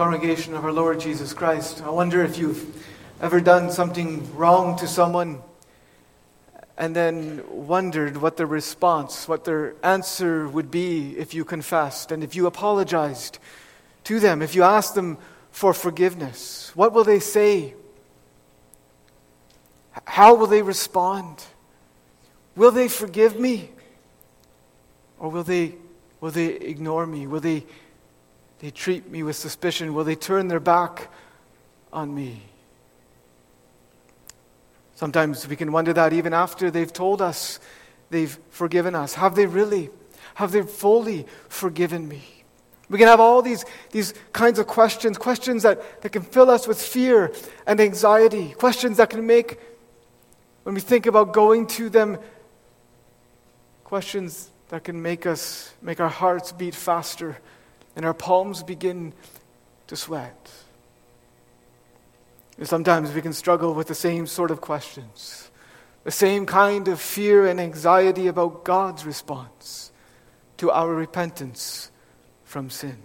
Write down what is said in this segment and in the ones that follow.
congregation of our Lord Jesus Christ, I wonder if you've ever done something wrong to someone and then wondered what their response, what their answer would be if you confessed and if you apologized to them, if you asked them for forgiveness. What will they say? How will they respond? Will they forgive me? Or will they, will they ignore me? Will they, they treat me with suspicion? Will they turn their back on me? Sometimes we can wonder that even after they've told us they've forgiven us. Have they really? Have they fully forgiven me? We can have all these, these kinds of questions, questions that, that can fill us with fear and anxiety, questions that can make, when we think about going to them, questions that can make us, make our hearts beat faster and our palms begin to sweat. And sometimes we can struggle with the same sort of questions, the same kind of fear and anxiety about God's response to our repentance from sin.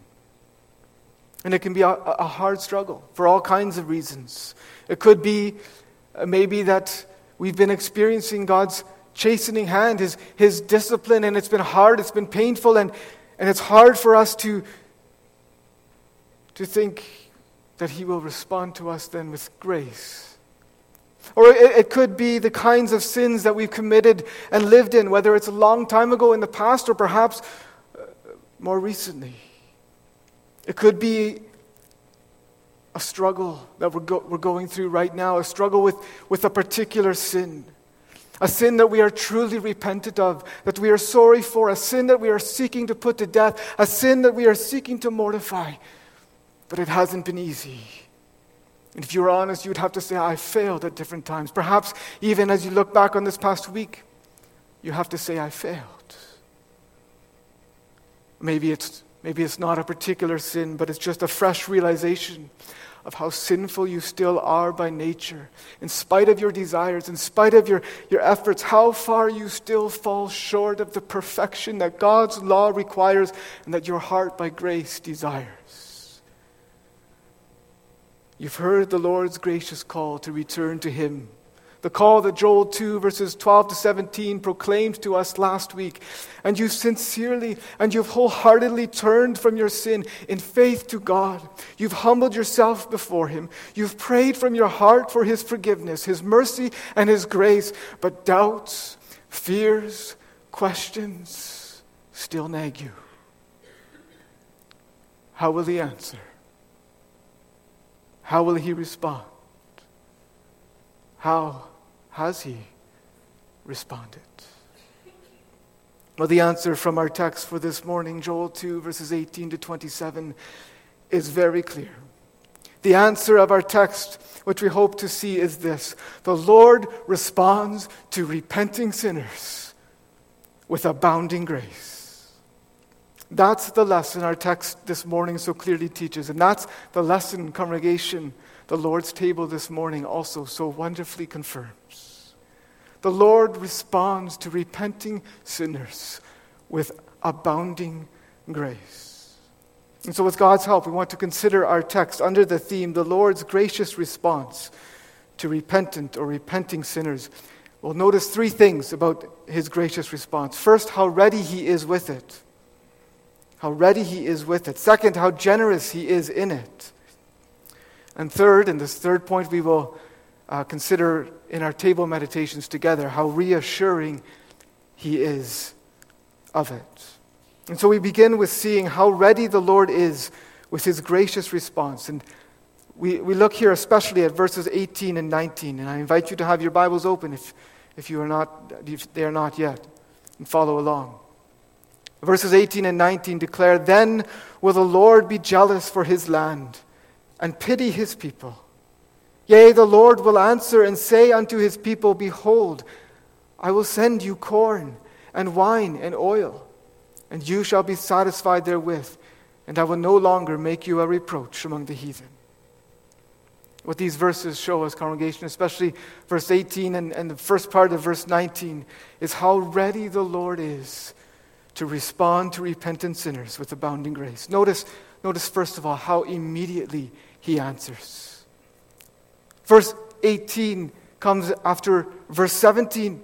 And it can be a, a hard struggle for all kinds of reasons. It could be uh, maybe that we've been experiencing God's chastening hand, his, his discipline, and it's been hard, it's been painful, and, and it's hard for us to, to think that He will respond to us then with grace. Or it, it, could be the kinds of sins that we've committed and lived in, whether it's a long time ago in the past or perhaps uh, more recently. It could be a struggle that we're, go- we're going through right now, a struggle with, with a particular sin. A sin that we are truly repentant of, that we are sorry for, a sin that we are seeking to put to death, a sin that we are seeking to mortify. But it hasn't been easy. And if you're honest, you'd have to say, I failed at different times. Perhaps even as you look back on this past week, you have to say, I failed. Maybe it's, maybe it's not a particular sin, but it's just a fresh realization of how sinful you still are by nature. In spite of your desires, in spite of your, your efforts, how far you still fall short of the perfection that God's law requires and that your heart by grace desires. You've heard the Lord's gracious call to return to Him. The call that Joel 2, verses 12 to 17, proclaimed to us last week. And you've sincerely and you've wholeheartedly turned from your sin in faith to God. You've humbled yourself before Him. You've prayed from your heart for His forgiveness, His mercy, and His grace. But doubts, fears, questions still nag you. How will He answer? How will he respond? How has he responded? Well, the answer from our text for this morning, Joel 2, verses 18 to 27, is very clear. The answer of our text, which we hope to see, is this The Lord responds to repenting sinners with abounding grace. That's the lesson our text this morning so clearly teaches. And that's the lesson, congregation, the Lord's table this morning also so wonderfully confirms. The Lord responds to repenting sinners with abounding grace. And so, with God's help, we want to consider our text under the theme the Lord's gracious response to repentant or repenting sinners. We'll notice three things about his gracious response. First, how ready he is with it how ready he is with it. Second, how generous he is in it. And third, and this third point we will uh, consider in our table meditations together, how reassuring he is of it. And so we begin with seeing how ready the Lord is with his gracious response. And we, we look here especially at verses 18 and 19. And I invite you to have your Bibles open if, if, you are not, if they are not yet, and follow along. Verses 18 and 19 declare Then will the Lord be jealous for his land and pity his people. Yea, the Lord will answer and say unto his people, Behold, I will send you corn and wine and oil, and you shall be satisfied therewith, and I will no longer make you a reproach among the heathen. What these verses show us, congregation, especially verse 18 and, and the first part of verse 19, is how ready the Lord is to respond to repentant sinners with abounding grace. Notice notice first of all how immediately he answers. Verse 18 comes after verse 17.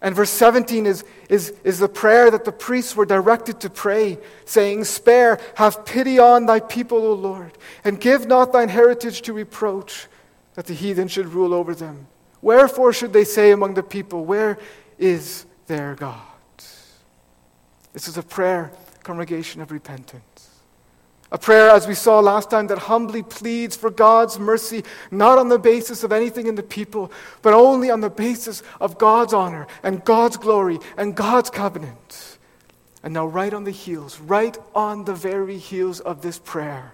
And verse 17 is, is, is the prayer that the priests were directed to pray, saying, Spare, have pity on thy people, O Lord, and give not thine heritage to reproach, that the heathen should rule over them. Wherefore should they say among the people, Where is their God? This is a prayer, congregation of repentance. A prayer, as we saw last time, that humbly pleads for God's mercy, not on the basis of anything in the people, but only on the basis of God's honor and God's glory and God's covenant. And now, right on the heels, right on the very heels of this prayer,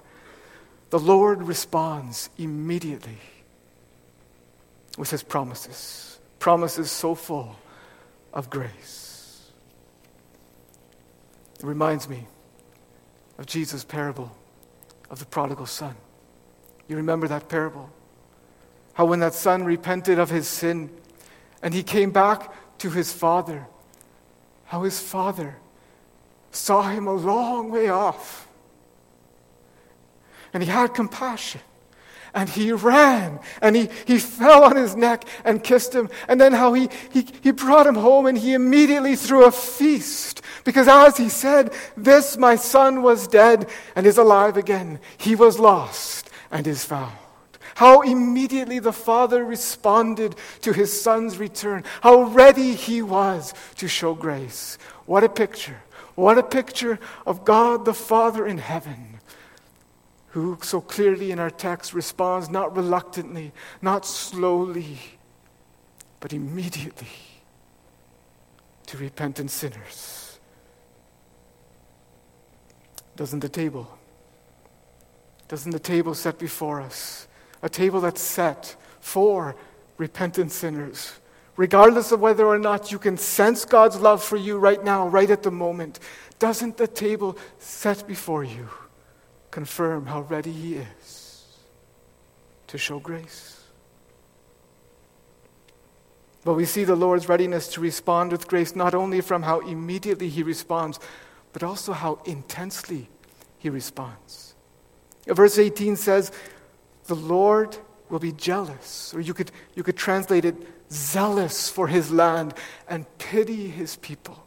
the Lord responds immediately with his promises. Promises so full of grace. It reminds me of Jesus' parable of the prodigal son. You remember that parable? How when that son repented of his sin and he came back to his father, how his father saw him a long way off. And he had compassion. And he ran and he, he fell on his neck and kissed him. And then how he, he, he brought him home and he immediately threw a feast. Because as he said, This my son was dead and is alive again. He was lost and is found. How immediately the father responded to his son's return. How ready he was to show grace. What a picture. What a picture of God the Father in heaven who so clearly in our text responds not reluctantly, not slowly, but immediately to repentant sinners. Doesn't the table? Doesn't the table set before us? A table that's set for repentant sinners. Regardless of whether or not you can sense God's love for you right now, right at the moment, doesn't the table set before you? Confirm how ready He is to show grace. But we see the Lord's readiness to respond with grace not only from how immediately He responds, but also how intensely He responds. Verse 18 says, The Lord will be jealous, or you could, you could translate it, zealous for His land and pity His people.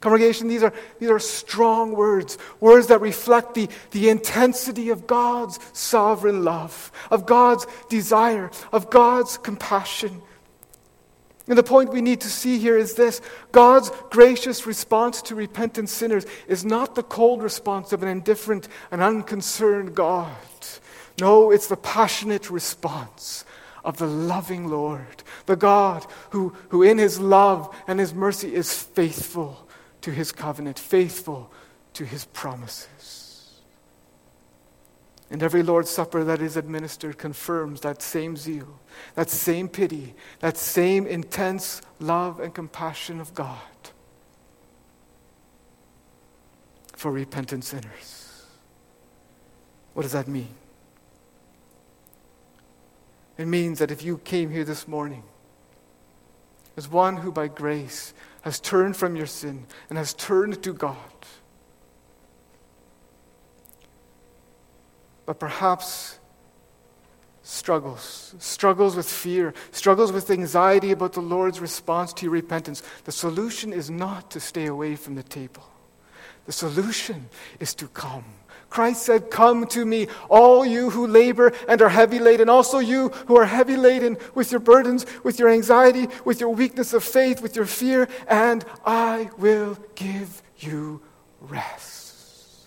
Congregation, these are, these are strong words, words that reflect the, the intensity of God's sovereign love, of God's desire, of God's compassion. And the point we need to see here is this God's gracious response to repentant sinners is not the cold response of an indifferent and unconcerned God. No, it's the passionate response of the loving Lord, the God who, who in his love and his mercy is faithful to his covenant, faithful to his promises. And every Lord's Supper that is administered confirms that same zeal, that same pity, that same intense love and compassion of God for repentant sinners. What does that mean? It means that if you came here this morning as one who by grace has turned from your sin and has turned to God. But perhaps struggles, struggles with fear, struggles with anxiety about the Lord's response to your repentance. The solution is not to stay away from the table. The solution is to come Christ said, Come to me, all you who labor and are heavy laden, also you who are heavy laden with your burdens, with your anxiety, with your weakness of faith, with your fear, and I will give you rest.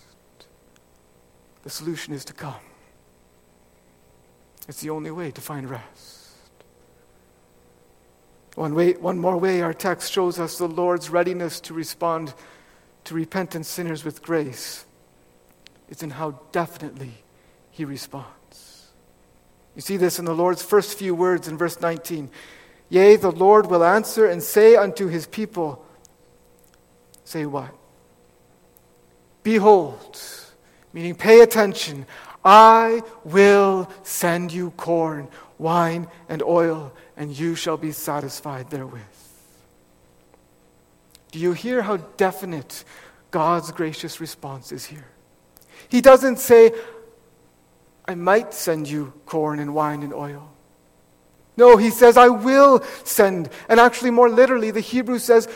The solution is to come. It's the only way to find rest. One, way, one more way our text shows us the Lord's readiness to respond to repentant sinners with grace it's in how definitely he responds. You see this in the Lord's first few words in verse 19. Yea, the Lord will answer and say unto his people, Say what? Behold, meaning pay attention, I will send you corn, wine, and oil, and you shall be satisfied therewith. Do you hear how definite God's gracious response is here? He doesn't say, I might send you corn and wine and oil. No, he says, I will send. And actually, more literally, the Hebrew says,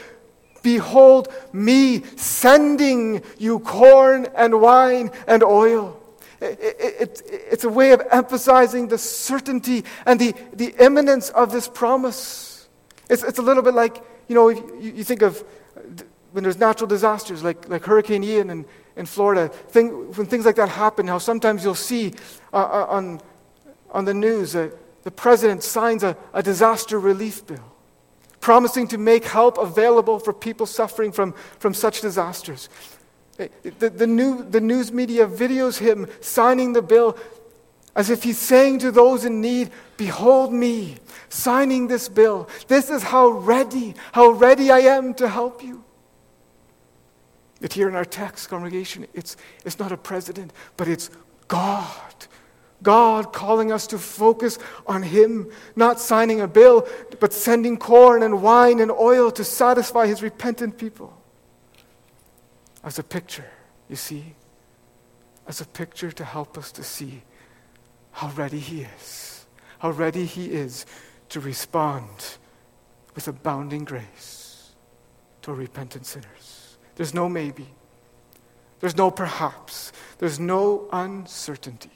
Behold me sending you corn and wine and oil. It, it, it, it's a way of emphasizing the certainty and the, the imminence of this promise. It's, it's a little bit like, you know, you, you think of uh, when there's natural disasters like, like Hurricane Ian in, in Florida, thing, when things like that happen, how sometimes you'll see uh, uh on, on the news that the president signs a, a disaster relief bill promising to make help available for people suffering from, from such disasters. The, the, new, the news media videos him signing the bill as if he's saying to those in need, Behold me, signing this bill. This is how ready, how ready I am to help you. Yet here in our text congregation, it's, it's not a president, but it's God God calling us to focus on Him, not signing a bill, but sending corn and wine and oil to satisfy His repentant people. As a picture, you see, as a picture to help us to see how ready He is, how ready He is to respond with abounding grace to repentant sinners. There's no maybe, there's no perhaps, there's no uncertainty.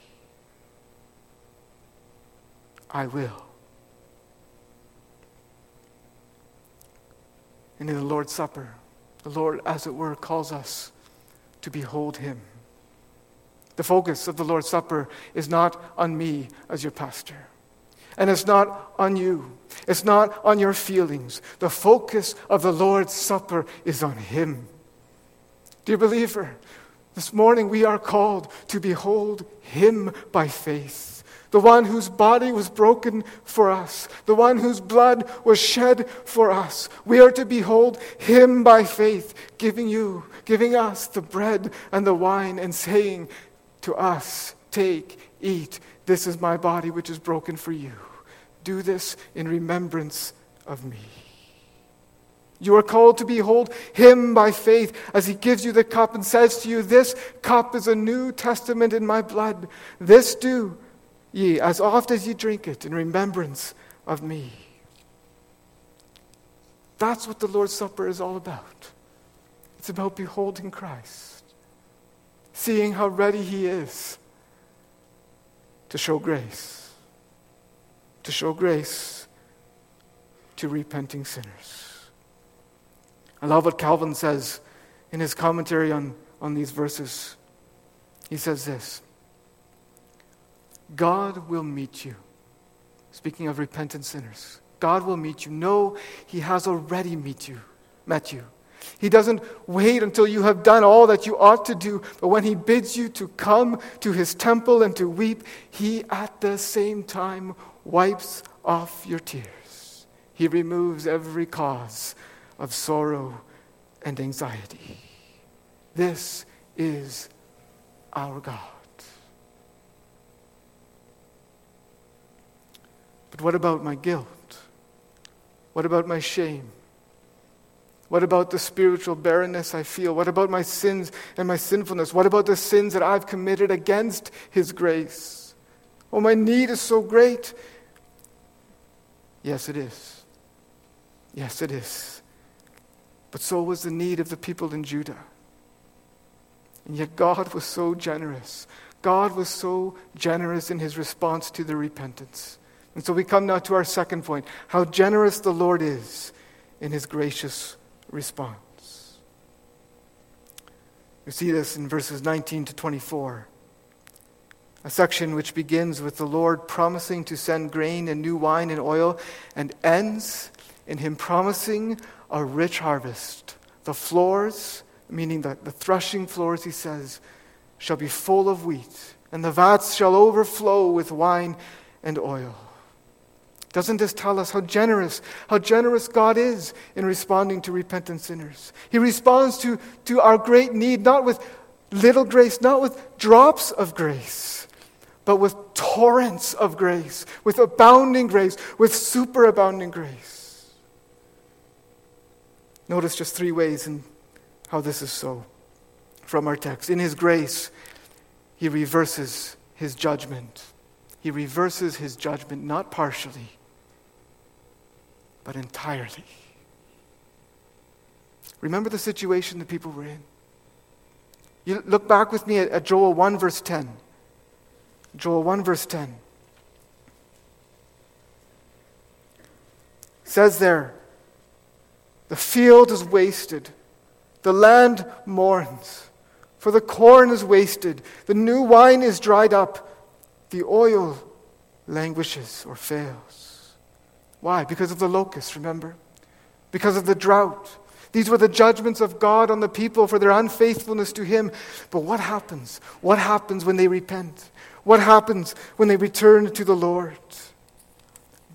I will. And in the Lord's Supper, the Lord, as it were, calls us to behold Him. The focus of the Lord's Supper is not on me as your pastor. And it's not on you. It's not on your feelings. The focus of the Lord's Supper is on Him. Dear believer, this morning we are called to behold Him by faith the one whose body was broken for us, the one whose blood was shed for us. We are to behold him by faith, giving you, giving us the bread and the wine, and saying to us, Take, eat, this is my body which is broken for you. Do this in remembrance of me. You are called to behold him by faith as he gives you the cup and says to you, This cup is a new testament in my blood. This do ye as oft as ye drink it in remembrance of me. That's what the Lord's Supper is all about. It's about beholding Christ, seeing how ready He is to show grace, to show grace to repenting sinners. I love what Calvin says in his commentary on, on these verses. He says this God will meet you. Speaking of repentant sinners, God will meet you. No, He has already meet you, met you. He doesn't wait until you have done all that you ought to do, but when He bids you to come to His temple and to weep, He at the same time wipes off your tears. He removes every cause of sorrow and anxiety. This is our God. But what about my guilt? What about my shame? What about the spiritual barrenness I feel? What about my sins and my sinfulness? What about the sins that I've committed against His grace? Oh, my need is so great. Yes, it is. Yes, it is. But so was the need of the people in Judah. And yet God was so generous. God was so generous in his response to the repentance. And so we come now to our second point how generous the Lord is in his gracious response. We see this in verses 19 to 24. A section which begins with the Lord promising to send grain and new wine and oil and ends in him promising a rich harvest. The floors, meaning the, the threshing floors, he says, shall be full of wheat, and the vats shall overflow with wine and oil. Doesn't this tell us how generous, how generous God is in responding to repentant sinners? He responds to, to our great need not with little grace, not with drops of grace, but with torrents of grace, with abounding grace, with superabounding grace. Notice just three ways in how this is so from our text. In His grace, he reverses his judgment. He reverses his judgment not partially, but entirely. Remember the situation the people were in. You look back with me at, at Joel 1, verse 10. Joel 1, verse 10. It says there, the field is wasted, the land mourns, for the corn is wasted, the new wine is dried up, the oil languishes or fails. Why? Because of the locusts, remember? Because of the drought. These were the judgments of God on the people for their unfaithfulness to Him. But what happens? What happens when they repent? What happens when they return to the Lord?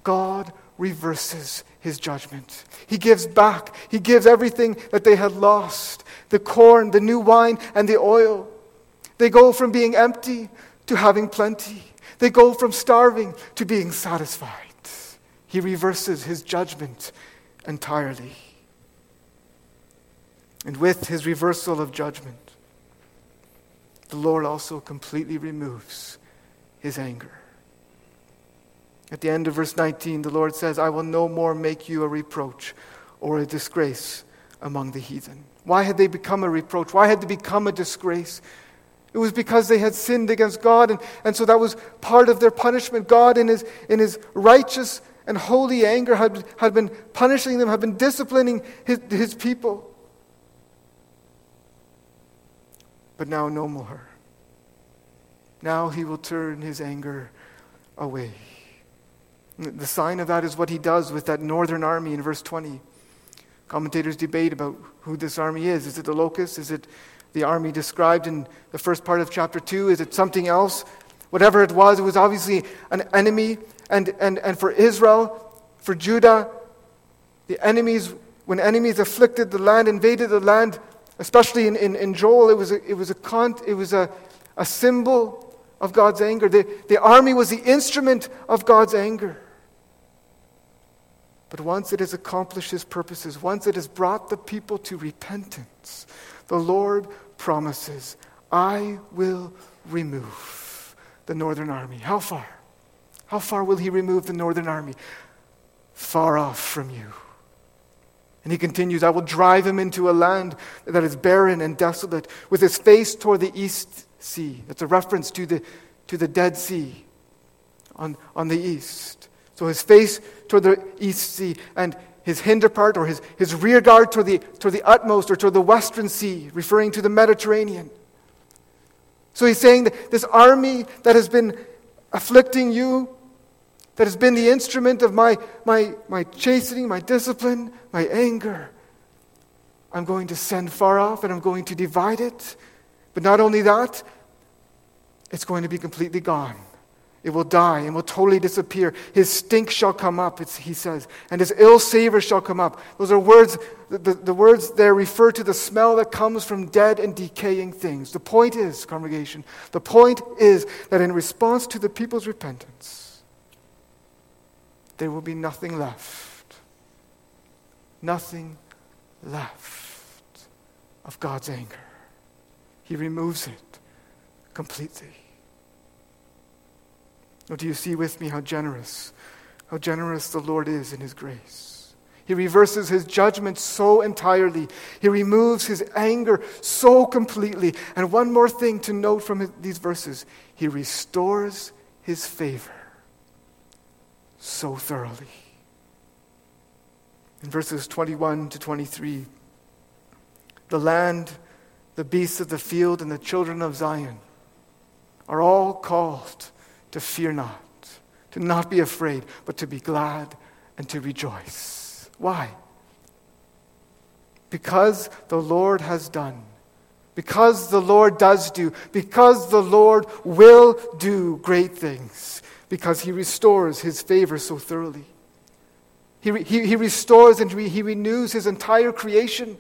God reverses His judgment. He gives back, He gives everything that they had lost the corn, the new wine, and the oil. They go from being empty to having plenty. They go from starving to being satisfied. He reverses his judgment entirely. And with his reversal of judgment, the Lord also completely removes his anger. At the end of verse 19, the Lord says, I will no more make you a reproach or a disgrace among the heathen. Why had they become a reproach? Why had they become a disgrace? It was because they had sinned against God, and, and so that was part of their punishment. God, in his, in his righteous and holy anger, had, had been punishing them, had been disciplining his, his people. But now, no more. Now he will turn his anger away. The sign of that is what he does with that northern army in verse 20. Commentators debate about who this army is. Is it the locusts? Is it the army described in the first part of chapter 2? Is it something else? Whatever it was, it was obviously an enemy. And, and, and for Israel, for Judah, the enemies, when enemies afflicted the land, invaded the land, especially in, in, in Joel, it was, a, it was, a, con, it was a, a symbol of God's anger. The, the army was the instrument of God's anger. But once it has accomplished his purposes, once it has brought the people to repentance, the Lord promises, I will remove the northern army. How far? How far will he remove the northern army? Far off from you. And he continues, I will drive him into a land that is barren and desolate, with his face toward the east sea. That's a reference to the, to the Dead Sea on, on the east. So his face toward the east sea, and his hinder part or his, his rear guard toward the, toward the utmost or toward the western sea, referring to the Mediterranean. So he's saying that this army that has been afflicting you, that has been the instrument of my, my, my chastening, my discipline, my anger, I'm going to send far off and I'm going to divide it. But not only that, it's going to be completely gone. It will die and will totally disappear. His stink shall come up, he says, and his ill savor shall come up. Those are words, the, the, the, words there refer to the smell that comes from dead and decaying things. The point is, congregation, the point is that in response to the people's repentance, there will be nothing left. Nothing left of God's anger. He removes it completely. Or do you see with me how generous, how generous the Lord is in his grace? He reverses his judgment so entirely. He removes his anger so completely. And one more thing to note from these verses he restores his favor so thoroughly. In verses 21 to 23, the land, the beasts of the field, and the children of Zion are all called to fear not, to not be afraid, but to be glad and to rejoice. Why? Because the Lord has done, because the Lord does do, because the Lord will do great things, because he restores his favor so thoroughly. He, he, he restores and he renews his entire creation.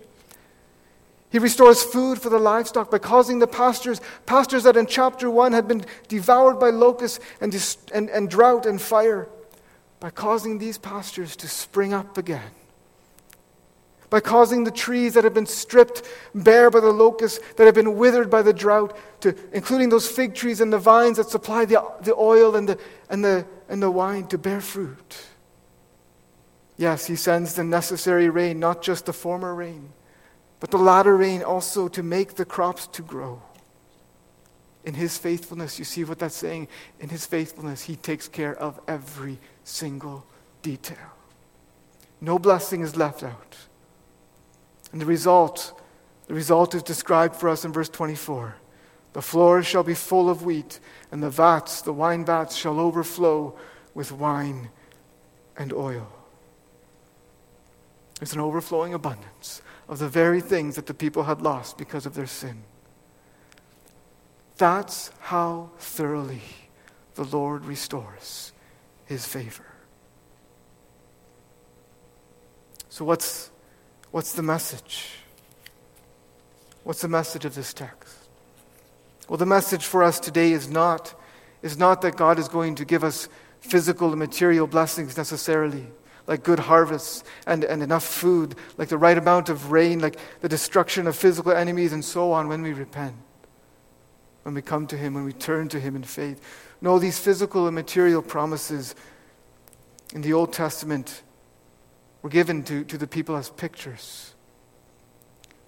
He restores food for the livestock by causing the pastures, pastures that in chapter 1 had been devoured by locusts and, and, and drought and fire, by causing these pastures to spring up again. by causing the trees that have been stripped bare by the locusts, that have been withered by the drought, to, including those fig trees and the vines that supply the, the oil and the, and, the, and the wine, to bear fruit. Yes, he sends the necessary rain, not just the former rain, but the latter rain also to make the crops to grow. In his faithfulness, you see what that's saying? In his faithfulness, he takes care of every single detail. No blessing is left out. And the result, the result is described for us in verse 24. The floors shall be full of wheat, and the vats, the wine vats, shall overflow with wine and oil. There's an overflowing abundance of the very things that the people had lost because of their sin. That's how thoroughly the Lord restores his favor. So, what's, what's the message? What's the message of this text? Well, the message for us today is not, is not that God is going to give us physical and material blessings necessarily like good harvests and, and enough food, like the right amount of rain, like the destruction of physical enemies, and so on when we repent, when we come to Him, when we turn to Him in faith. No, these physical and material promises in the Old Testament were given to, to the people as pictures.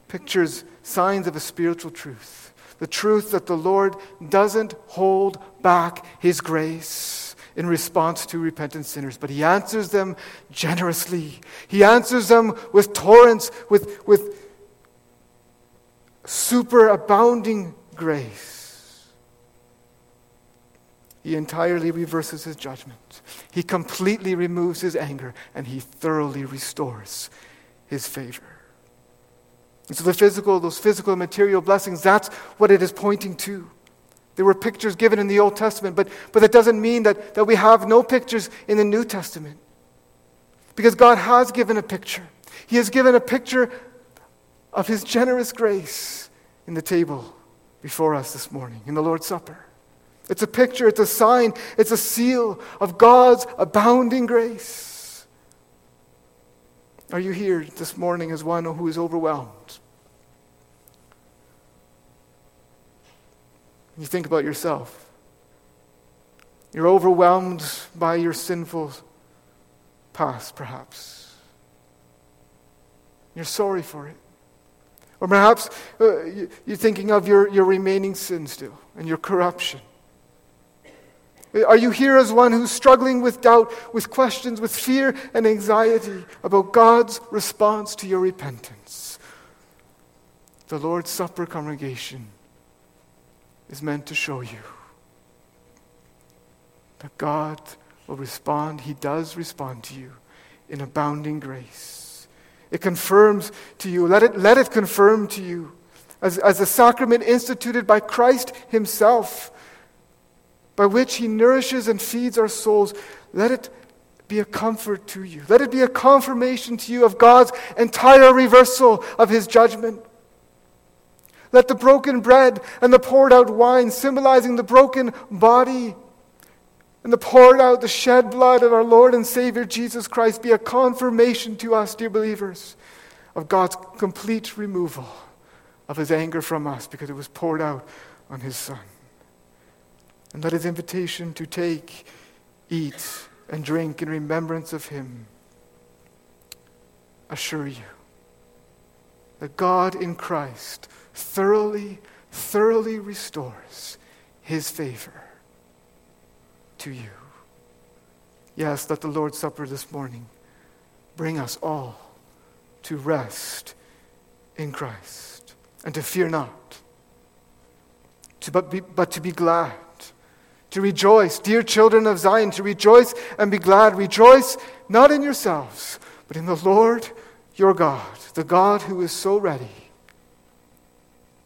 Pictures, signs of a spiritual truth. The truth that the Lord doesn't hold back His grace in response to repentant sinners, but he answers them generously. He answers them with torrents, with, with superabounding grace. He entirely reverses his judgment. He completely removes his anger, and he thoroughly restores his favor. And so the physical, those physical material blessings, that's what it is pointing to. There were pictures given in the Old Testament, but, but that doesn't mean that, that we have no pictures in the New Testament. Because God has given a picture. He has given a picture of His generous grace in the table before us this morning, in the Lord's Supper. It's a picture, it's a sign, it's a seal of God's abounding grace. Are you here this morning as one who is overwhelmed? You think about yourself. You're overwhelmed by your sinful past, perhaps. You're sorry for it. Or perhaps uh, you're thinking of your, your remaining sin still and your corruption. Are you here as one who's struggling with doubt, with questions, with fear and anxiety about God's response to your repentance? The Lord's Supper congregation is meant to show you that God will respond. He does respond to you in abounding grace. It confirms to you, let it, let it confirm to you as, as a sacrament instituted by Christ Himself, by which He nourishes and feeds our souls. Let it be a comfort to you. Let it be a confirmation to you of God's entire reversal of His judgment. Let the broken bread and the poured out wine, symbolizing the broken body and the poured out, the shed blood of our Lord and Savior Jesus Christ, be a confirmation to us, dear believers, of God's complete removal of his anger from us because it was poured out on his Son. And let his invitation to take, eat, and drink in remembrance of him assure you that God in Christ thoroughly, thoroughly restores his favor to you. Yes, let the Lord's Supper this morning bring us all to rest in Christ and to fear not, to but, be, but to be glad, to rejoice. Dear children of Zion, to rejoice and be glad. Rejoice not in yourselves, but in the Lord your God, the God who is so ready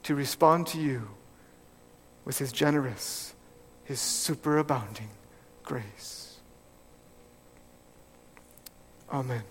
to respond to you with his generous, his superabounding grace. Amen.